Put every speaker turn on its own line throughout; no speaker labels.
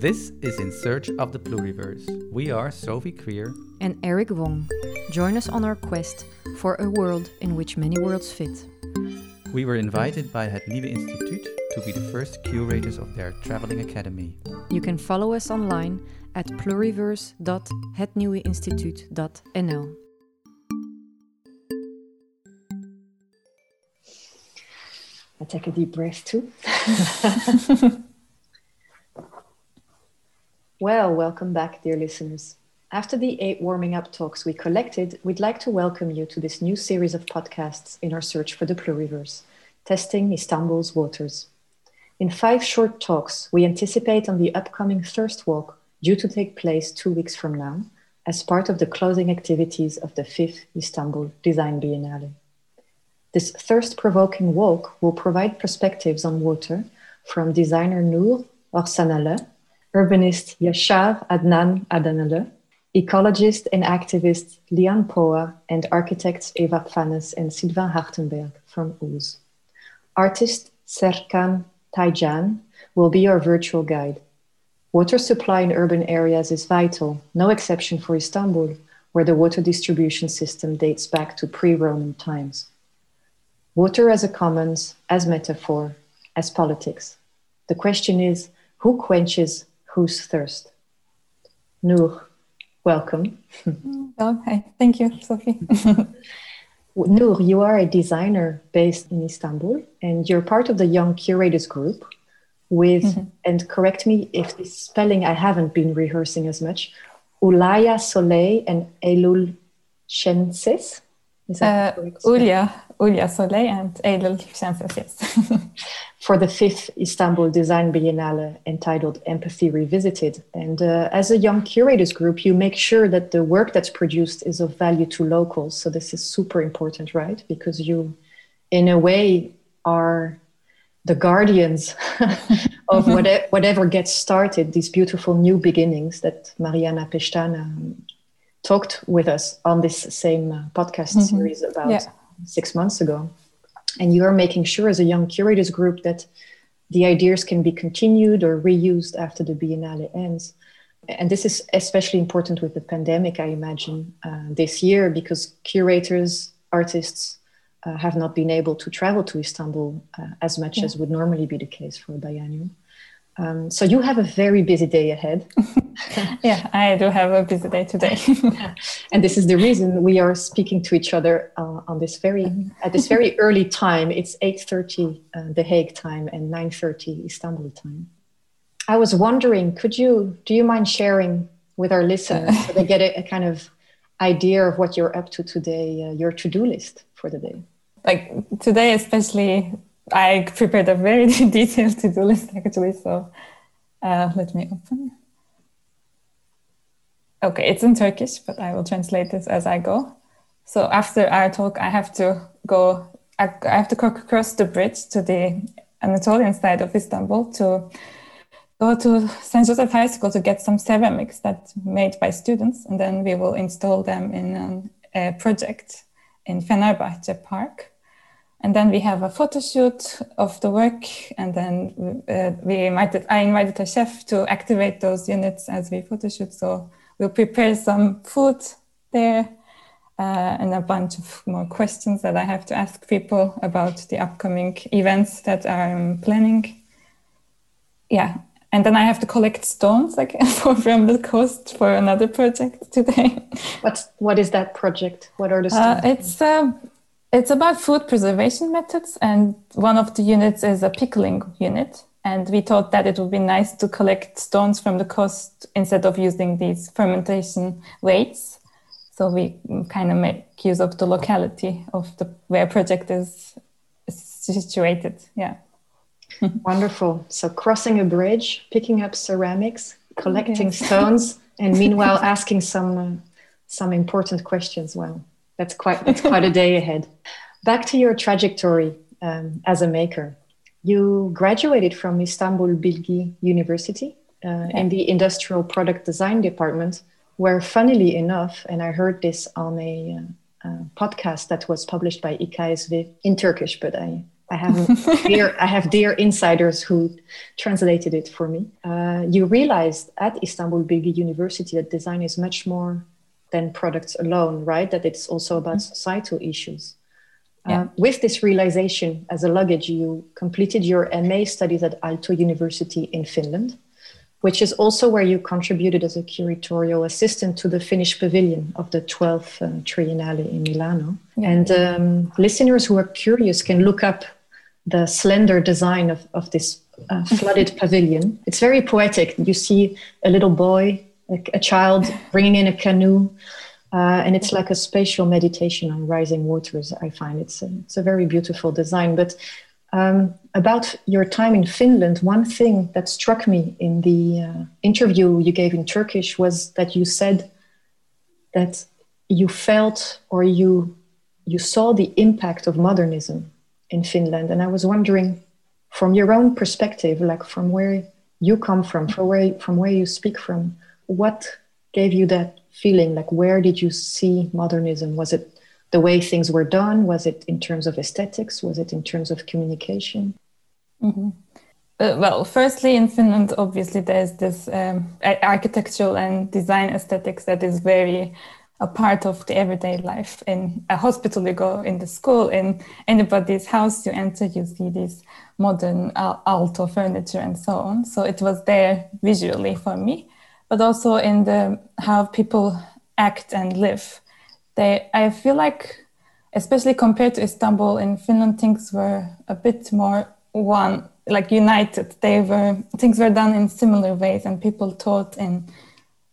This is In Search of the Pluriverse. We are Sophie Krier
and Erik Wong. Join us on our quest for a world in which many worlds fit.
We were invited by Het Nieuwe Instituut to be the first curators of their traveling academy.
You can follow us online at pluriverse.hetnieuweinstituut.nl.
I take a deep breath too. well, welcome back, dear listeners. After the eight warming up talks we collected, we'd like to welcome you to this new series of podcasts in our search for the pluriverse, testing Istanbul's waters. In five short talks, we anticipate on the upcoming Thirst Walk due to take place two weeks from now as part of the closing activities of the fifth Istanbul Design Biennale. This thirst provoking walk will provide perspectives on water from designer Nur Horsanalı, urbanist Yashar Adnan Adanalı, ecologist and activist Lian Poa, and architects Eva Pfannes and Sylvain Hartenberg from Ooze. Artist Serkan Taycan will be our virtual guide. Water supply in urban areas is vital, no exception for Istanbul, where the water distribution system dates back to pre Roman times. Water as a commons, as metaphor, as politics. The question is who quenches whose thirst? Nur, welcome.
Oh, hi. Thank you, Sophie.
Nur, you are a designer based in Istanbul and you're part of the Young Curators Group with, mm-hmm. and correct me if this spelling I haven't been rehearsing as much, Ulaya Soley and Elul Şenses.
Uh, Ulya, Ulya Soley and Eylül yes.
for the fifth Istanbul Design Biennale entitled Empathy Revisited. And uh, as a young curators group, you make sure that the work that's produced is of value to locals. So this is super important, right? Because you, in a way, are the guardians of whatever, whatever gets started, these beautiful new beginnings that Mariana Pestana talked with us on this same uh, podcast mm-hmm. series about yeah. six months ago and you're making sure as a young curators group that the ideas can be continued or reused after the biennale ends and this is especially important with the pandemic i imagine uh, this year because curators artists uh, have not been able to travel to istanbul uh, as much yeah. as would normally be the case for a biennial um, so you have a very busy day ahead.
yeah, I do have a busy day today.
and this is the reason we are speaking to each other uh, on this very at this very early time. It's 8:30 uh, The Hague time and 9:30 Istanbul time. I was wondering, could you do you mind sharing with our listeners so they get a, a kind of idea of what you're up to today, uh, your to-do list for the day?
Like today, especially I prepared a very detailed to-do list actually. So uh, let me open. Okay, it's in Turkish, but I will translate this as I go. So after our talk, I have to go. I, have to cross the bridge to the Anatolian side of Istanbul to go to St. Joseph High School to get some ceramics that made by students, and then we will install them in um, a project in Fenerbahce Park and then we have a photo shoot of the work and then uh, we invited i invited a chef to activate those units as we photo shoot. So we'll prepare some food there uh, and a bunch of more questions that i have to ask people about the upcoming events that i'm planning. Yeah. And then i have to collect stones like from the coast for another project today.
What's what is that project? What are the uh,
stones? uh, it's uh, it's about food preservation methods, and one of the units is a pickling unit. And we thought that it would be nice to collect stones from the coast instead of using these fermentation weights. So we kind of make use of the locality of the where project is situated. Yeah.
Wonderful. So crossing a bridge, picking up ceramics, collecting stones, and meanwhile asking some uh, some important questions. Well, that's quite that's quite a day ahead. Back to your trajectory um, as a maker. You graduated from Istanbul Bilgi University uh, in the Industrial Product Design Department, where, funnily enough, and I heard this on a uh, uh, podcast that was published by IKSV in Turkish, but I I have dear, I have dear insiders who translated it for me. Uh, you realized at Istanbul Bilgi University that design is much more than products alone, right? That it's also about mm-hmm. societal issues. Yeah. Uh, with this realization as a luggage, you completed your MA studies at Aalto University in Finland, which is also where you contributed as a curatorial assistant to the Finnish pavilion of the 12th uh, Triennale in Milano. Yeah. And um, listeners who are curious can look up the slender design of, of this uh, flooded pavilion. It's very poetic. You see a little boy, a, a child bringing in a canoe, uh, and it's like a spatial meditation on rising waters. I find it's a, it's a very beautiful design. But um, about your time in Finland, one thing that struck me in the uh, interview you gave in Turkish was that you said that you felt or you you saw the impact of modernism in Finland. And I was wondering, from your own perspective, like from where you come from, from where, from where you speak from, what gave you that feeling? Like, where did you see modernism? Was it the way things were done? Was it in terms of aesthetics? Was it in terms of communication?
Mm-hmm. Uh, well, firstly, in Finland, obviously, there's this um, architectural and design aesthetics that is very a part of the everyday life. In a hospital, you go in the school, in anybody's house you enter, you see this modern Aalto furniture and so on. So it was there visually for me, but also in the how people act and live. They, I feel like, especially compared to Istanbul, in Finland, things were a bit more one, like united. They were things were done in similar ways, and people taught in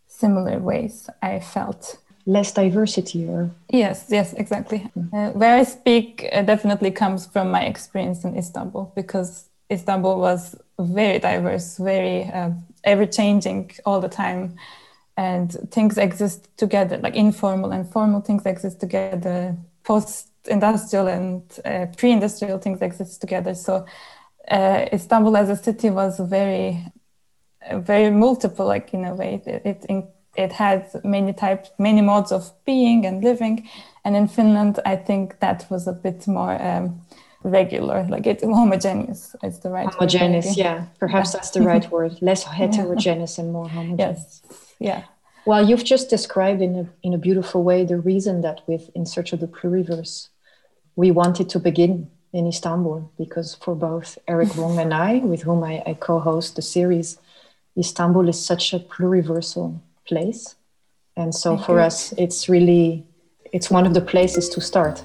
similar ways. I felt
less diversity or
yes yes exactly hmm. uh, where i speak uh, definitely comes from my experience in istanbul because istanbul was very diverse very uh, ever changing all the time. And things exist together like informal and formal things exist together post industrial and uh, pre-industrial things exist together. So uh, istanbul as a city was very very multiple like in a way. It, it it had many types, many modes of being and living. And in Finland, I think that was a bit more um, regular, like it's homogeneous. It's the right
homogeneous. Word, yeah, perhaps yeah. that's the right word. Less heterogeneous yeah. and more homogeneous.
Yes. Yeah.
Well, you've just described in a in a beautiful way the reason that with In Search of the Pluriverse, we wanted to begin in Istanbul because for both Erik Wong and I, with whom I, I co-host the series, Istanbul is such a pluriversal place and so Thank for you. us it's really it's one of the places to start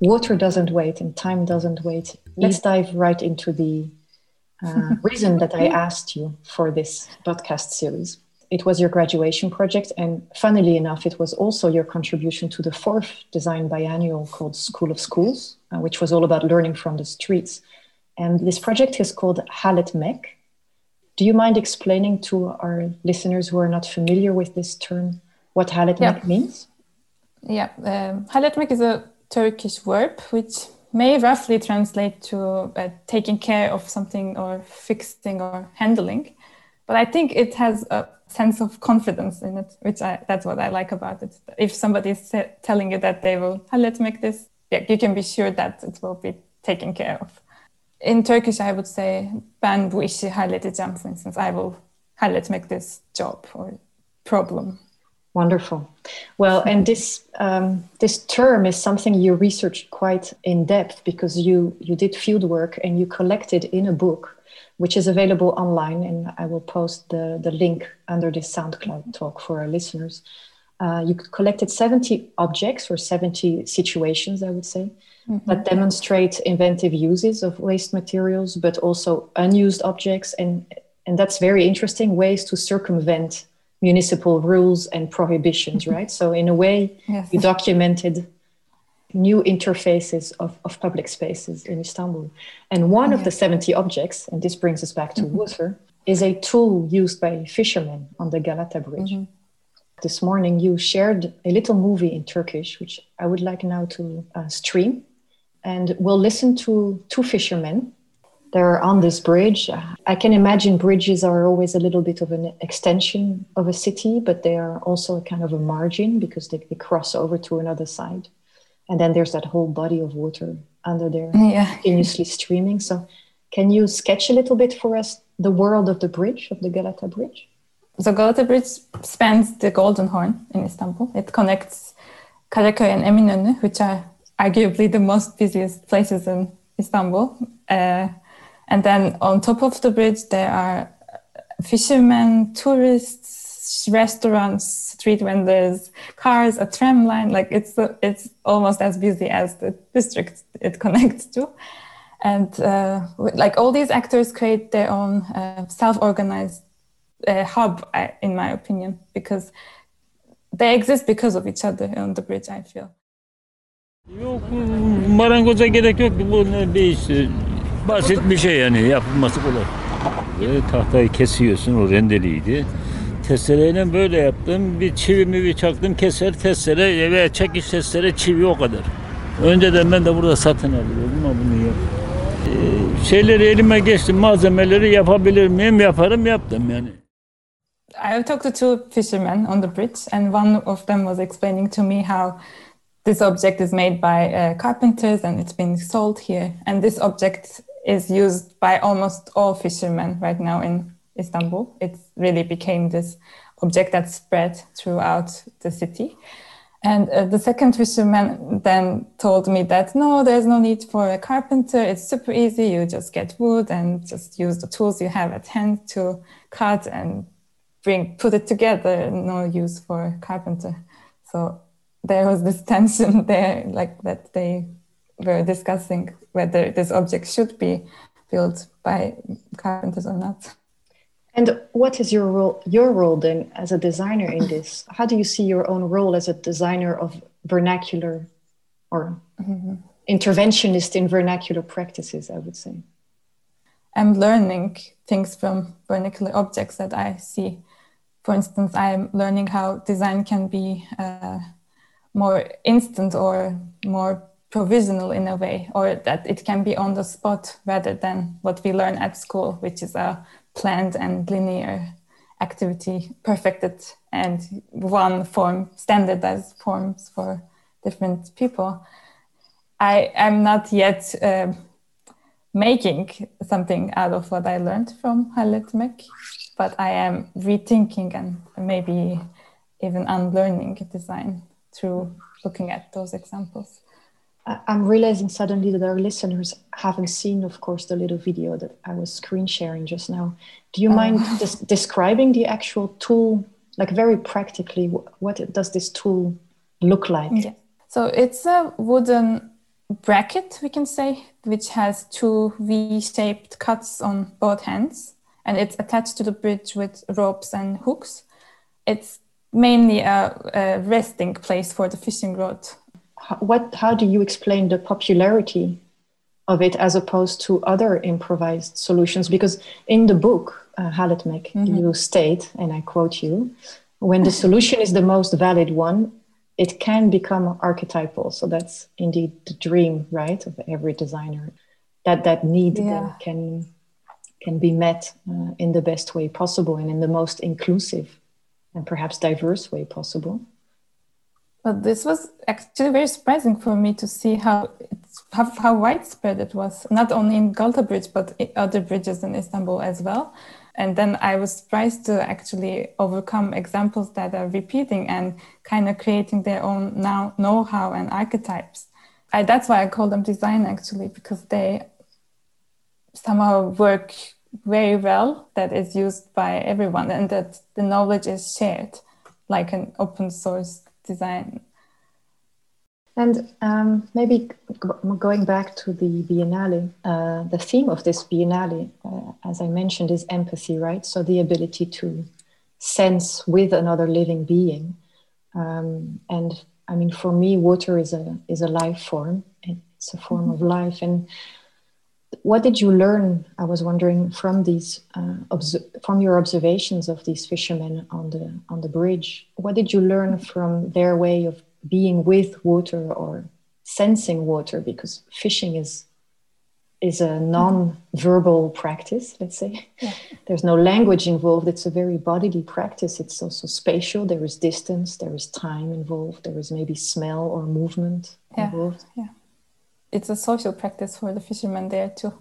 water doesn't wait and time doesn't wait. Let's dive right into the uh, reason that i asked you for this podcast series. It was your graduation project and funnily enough it was also your contribution to the fourth design biennial called school of schools uh, which was all about learning from the streets. And this project is called halletmek do you mind explaining to our listeners who are not familiar with this term what halet yeah. means?
Yeah um, halletmek is a turkish verb which may roughly translate to uh, taking care of something or fixing or handling but i think it has a sense of confidence in it, which I, that's what I like about it. If somebody is telling you that they will, oh, let's make this, yeah, you can be sure that it will be taken care of. In Turkish, I would say, ben bu işi halledeceğim, for instance. I will make this job or problem.
Wonderful. Well, and this um, this term is something you researched quite in depth because you you did field work and you collected in a book which is available online. And I will post the, the link under this SoundCloud talk for our listeners. Uh, you collected 70 objects or 70 situations, I would say, mm-hmm. that demonstrate inventive uses of waste materials, but also unused objects. And, and that's very interesting ways to circumvent municipal rules and prohibitions, right? So, in a way, yes. you documented new interfaces of, of public spaces in Istanbul. And one of the 70 objects, and this brings us back to mm-hmm. water, is a tool used by fishermen on the Galata Bridge. Mm-hmm. This morning, you shared a little movie in Turkish, which I would like now to uh, stream. And we'll listen to two fishermen they're on this bridge. I can imagine bridges are always a little bit of an extension of a city, but they are also a kind of a margin because they, they cross over to another side. And then there's that whole body of water under there
Yeah.
continuously streaming. So, can you sketch a little bit for us the world of the bridge, of the Galata Bridge?
So Galata Bridge spans the Golden Horn in Istanbul. It connects Karaköy and Eminönü, which are arguably the most busiest places in Istanbul. Uh, and then on top of the bridge, there are fishermen, tourists, restaurants, street vendors, cars, a tram line. Like it's it's almost as busy as the district it connects to. And uh, like all these actors create their own uh, self-organized uh, hub, uh, in my opinion, because they exist because of each other on the bridge. I feel.
Yok marangoza gerek yok. Bu ne bir basit bir şey yani yapılması kolay. Ve tahtayı kesiyorsun o rendeliydi. Testereyle böyle yaptım. Bir çivimi bir çaktım keser testere ve çekiş testere çivi o kadar. Önceden ben de burada satın alıyordum ama bunu yap. Ee, şeyleri elime geçtim malzemeleri yapabilir miyim yaparım yaptım yani.
I talked to two fishermen on the bridge, and one of them was explaining to me how this object is made by uh, carpenters and it's been sold here. And this object is used by almost all fishermen right now in Istanbul. It really became this object that spread throughout the city. And uh, the second fisherman then told me that no, there's no need for a carpenter. It's super easy. You just get wood and just use the tools you have at hand to cut and bring put it together. No use for a carpenter. So there was this tension there, like that they were discussing whether this object should be built by carpenters or not.
And what is your role your role then as a designer in this? How do you see your own role as a designer of vernacular or interventionist in vernacular practices, I would say?
I'm learning things from vernacular objects that I see. For instance, I'm learning how design can be uh, more instant or more provisional in a way, or that it can be on the spot rather than what we learn at school, which is a planned and linear activity, perfected and one form, standardized forms for different people. I am not yet uh, making something out of what I learned from Halit but I am rethinking and maybe even unlearning design through looking at those examples.
I'm realizing suddenly that our listeners haven't seen, of course, the little video that I was screen sharing just now. Do you oh. mind des- describing the actual tool, like very practically? wh- What does this tool look like?
Yeah. So it's a wooden bracket, we can say, which has two V-shaped cuts on both hands, and it's attached to the bridge with ropes and hooks. It's mainly a, a resting place for the fishing rod.
How, what? How do you explain the popularity of it as opposed to other improvised solutions? Because in the book, uh, Halletmek, you state, and I quote you, when the solution is the most valid one, it can become archetypal. So that's indeed the dream, right, of every designer. That that need
Yeah.
can can be met uh, in the best way possible and in the most inclusive and perhaps diverse way possible.
But this was actually very surprising for me to see how how, how widespread it was, not only in Galata Bridge, but other bridges in Istanbul as well. And then I was surprised to actually overcome examples that are repeating and kind of creating their own now know-how and archetypes. I, that's why I call them design actually, because they somehow work very well that is used by everyone and that the knowledge is shared like an open source design
And um, maybe going back to the Biennale, uh, the theme of this Biennale, uh, as I mentioned, is empathy, right? So the ability to sense with another living being. Um, and I mean, for me, water is a is a life form. It's a form of life. And what did you learn? I was wondering from these uh, from your observations of these fishermen on the on the bridge. What did you learn from their way of being with water or sensing water? Because fishing is is a non-verbal practice let's say yeah. there's no language involved it's a very bodily practice it's also spatial there is distance there is time involved there is maybe smell or movement
yeah.
involved
yeah it's a social practice for the fishermen there too.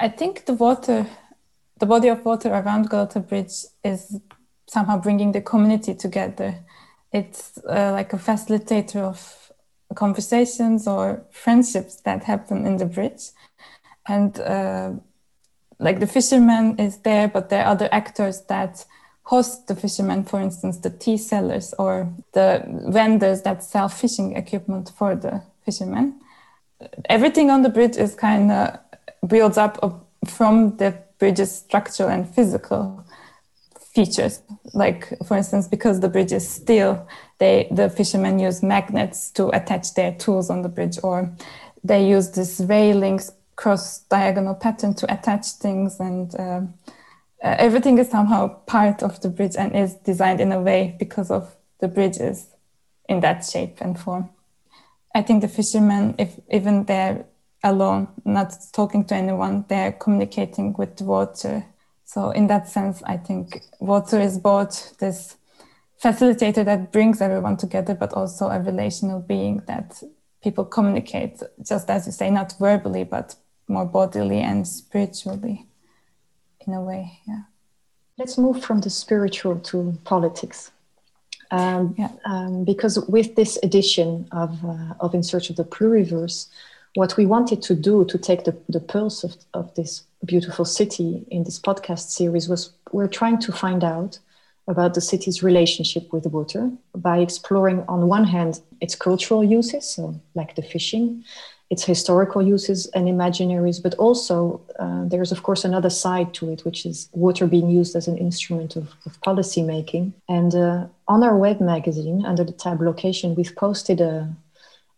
I think the water the body of water around Galata Bridge is somehow bringing the community together. It's uh, like a facilitator of conversations or friendships that happen in the bridge. And uh, like the fisherman is there but there are other actors that host the fishermen for instance the tea sellers or the vendors that sell fishing equipment for the fishermen everything on the bridge is kind of builds up from the bridge's structural and physical features like for instance because the bridge is steel they the fishermen use magnets to attach their tools on the bridge or they use these railings cross diagonal pattern to attach things and uh, uh, everything is somehow part of the bridge and is designed in a way because of the bridges in that shape and form. I think the fishermen, if even they're alone, not talking to anyone, they're communicating with the water. So in that sense, I think water is both this facilitator that brings everyone together, but also a relational being that people communicate, just as you say, not verbally, but more bodily and spiritually in a way yeah
let's move from the spiritual to politics um, yeah. um, because with this edition of, uh, of in search of the pluriverse what we wanted to do to take the, the pulse of, of this beautiful city in this podcast series was we're trying to find out about the city's relationship with water by exploring on one hand its cultural uses so like the fishing its historical uses and imaginaries, but also uh, there's, of course, another side to it, which is water being used as an instrument of, of policy making. And uh, on our web magazine, under the tab location, we've posted a,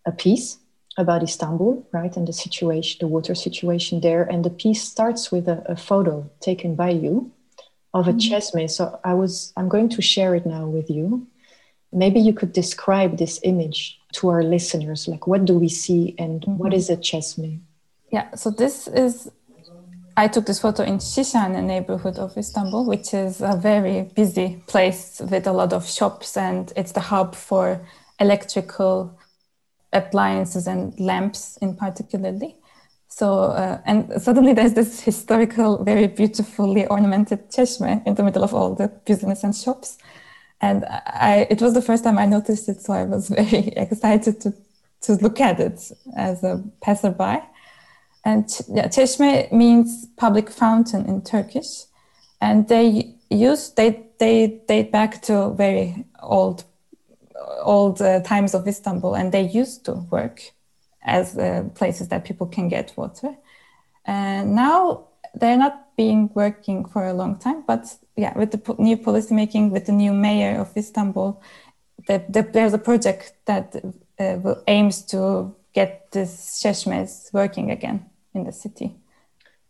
a piece about Istanbul, right, and the situation, the water situation there. And the piece starts with a, a photo taken by you of a mm-hmm. çeşme. So I was, I'm going to share it now with you. Maybe you could describe this image to our listeners? Like, what do we see and mm-hmm. what is a çeşme?
Yeah, so this is, I took this photo in Şişhane neighborhood of Istanbul, which is a very busy place with a lot of shops, and it's the hub for electrical appliances and lamps in particularly. So, uh, and suddenly there's this historical, very beautifully ornamented çeşme in the middle of all the business and shops and I, it was the first time I noticed it, so I was very excited to, to look at it as a passerby. And yeah, Çeşme means public fountain in Turkish, and they use they they date back to very old old uh, times of Istanbul, and they used to work as uh, places that people can get water. And now they're not being working for a long time, but yeah, with the new policy making, with the new mayor of Istanbul, the, the, there's a project that uh, aims to get this çeşmes working again in the city.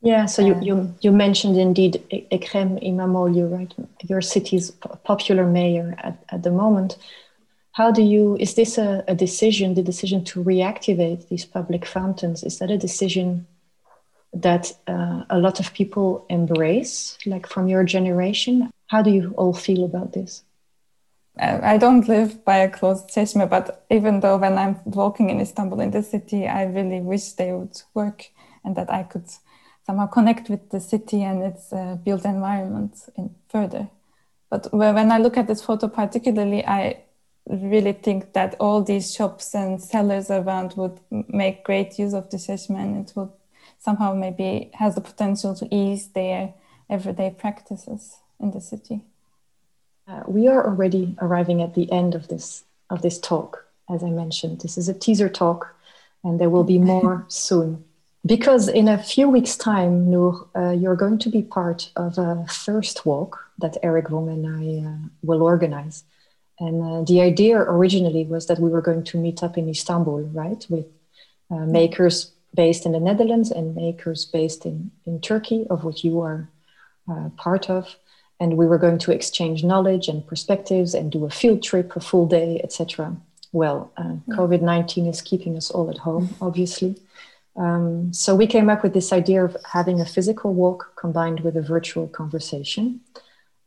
Yeah, so you, uh, you, you mentioned indeed Ekrem İmamoğlu, right? Your city's popular mayor at, at the moment. How do you, is this a, a decision, the decision to reactivate these public fountains? Is that a decision that uh, a lot of people embrace, like from your generation. How do you all feel about this?
I don't live by a closed çeşme, but even though when I'm walking in Istanbul in the city, I really wish they would work and that I could somehow connect with the city and its uh, built environment in further. But when I look at this photo particularly, I really think that all these shops and sellers around would make great use of the çeşme and it would somehow maybe has the potential to ease their everyday practices in the city.
Uh, we are already arriving at the end of this of this talk. As I mentioned, this is a teaser talk, and there will be more soon. Because in a few weeks' time, Nur, uh, you're going to be part of a Thirst Walk that Erik Wong and I uh, will organize. And uh, the idea originally was that we were going to meet up in Istanbul, right, with uh, makers based in the Netherlands and makers based in, in Turkey, of which you are uh, part of. And we were going to exchange knowledge and perspectives and do a field trip, a full day, etc. Well, uh, COVID 19 is keeping us all at home, obviously. Um, so we came up with this idea of having a physical walk combined with a virtual conversation.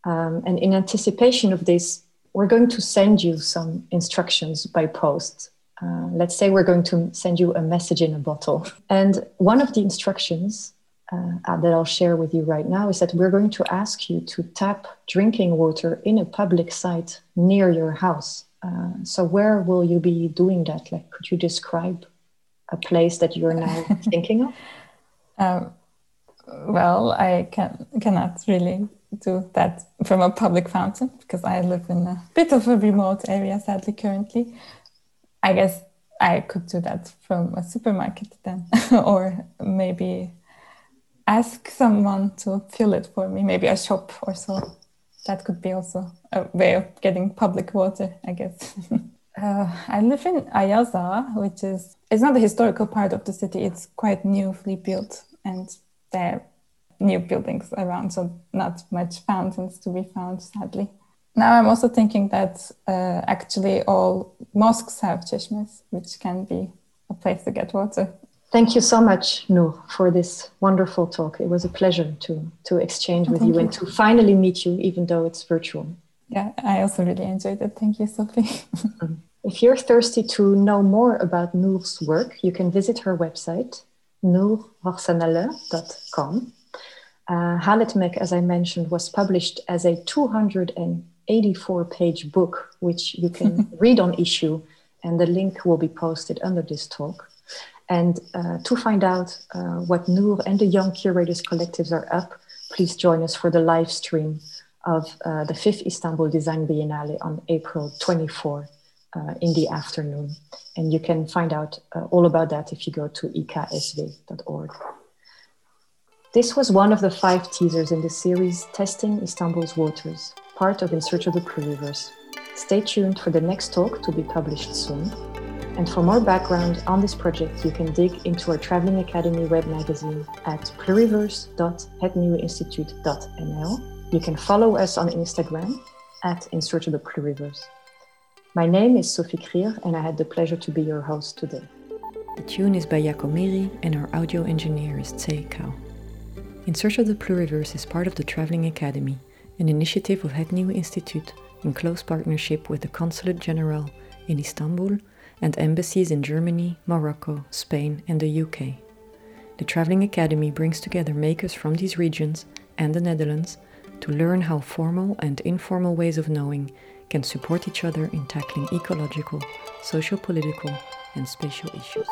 Um, and in anticipation of this, we're going to send you some instructions by post. Uh, let's say we're going to send you a message in a bottle. And one of the instructions uh, that I'll share with you right now is that we're going to ask you to tap drinking water in a public site near your house. Uh, so, where will you be doing that? Like, could you describe a place that you're now thinking of?
Um, well, I can cannot really do that from a public fountain because I live in a bit of a remote area, sadly, currently. I guess I could do that from a supermarket then, or maybe ask someone to fill it for me, maybe a shop or so. That could be also a way of getting public water, I guess. uh, I live in Ayazağa, which is it's not the historical part of the city. It's quite newly built, and there are new buildings around, so not much fountains to be found, sadly. Now I'm also thinking that uh, actually all mosques have çeşmes, which can be a place to get water.
Thank you so much, Nur, for this wonderful talk. It was a pleasure to, to exchange with you, you, and to finally meet you, even though it's virtual.
Yeah, I also really enjoyed it. Thank you, Sophie.
Mm. if you're thirsty to know more about Nur's work, you can visit her website, nurhorsanali.com. Uh, Halletmek, as I mentioned, was published as a 284 page book, which you can read on Issuu, and the link will be posted under this talk. And uh, to find out uh, what Nur and the Young Curators Collectives are up, please join us for the live stream of uh, the fifth Istanbul Design Biennale on April 24 uh, in the afternoon. And you can find out uh, all about that if you go to iksv.org. This was one of the five teasers in the series Testing Istanbul's Waters, part of In Search of the Pluriverse. Stay tuned for the next talk to be published soon. And for more background on this project, you can dig into our Traveling Academy web magazine at pluriverse.hetnieuweinstituut.nl. You can follow us on Instagram at In Search of the Pluriverse. My name is Sophie Krier, and I had the pleasure to be your host today.
The tune is by Yakomiri, and our audio engineer is Tsei Kao. In Search of the Pluriverse is part of the Traveling Academy, an initiative of Het Nieuwe Instituut in close partnership with the Consulate General in Istanbul and embassies in Germany, Morocco, Spain, and the UK. The Travelling Academy brings together makers from these regions and the Netherlands to learn how formal and informal ways of knowing can support each other in tackling ecological, socio political, and spatial issues.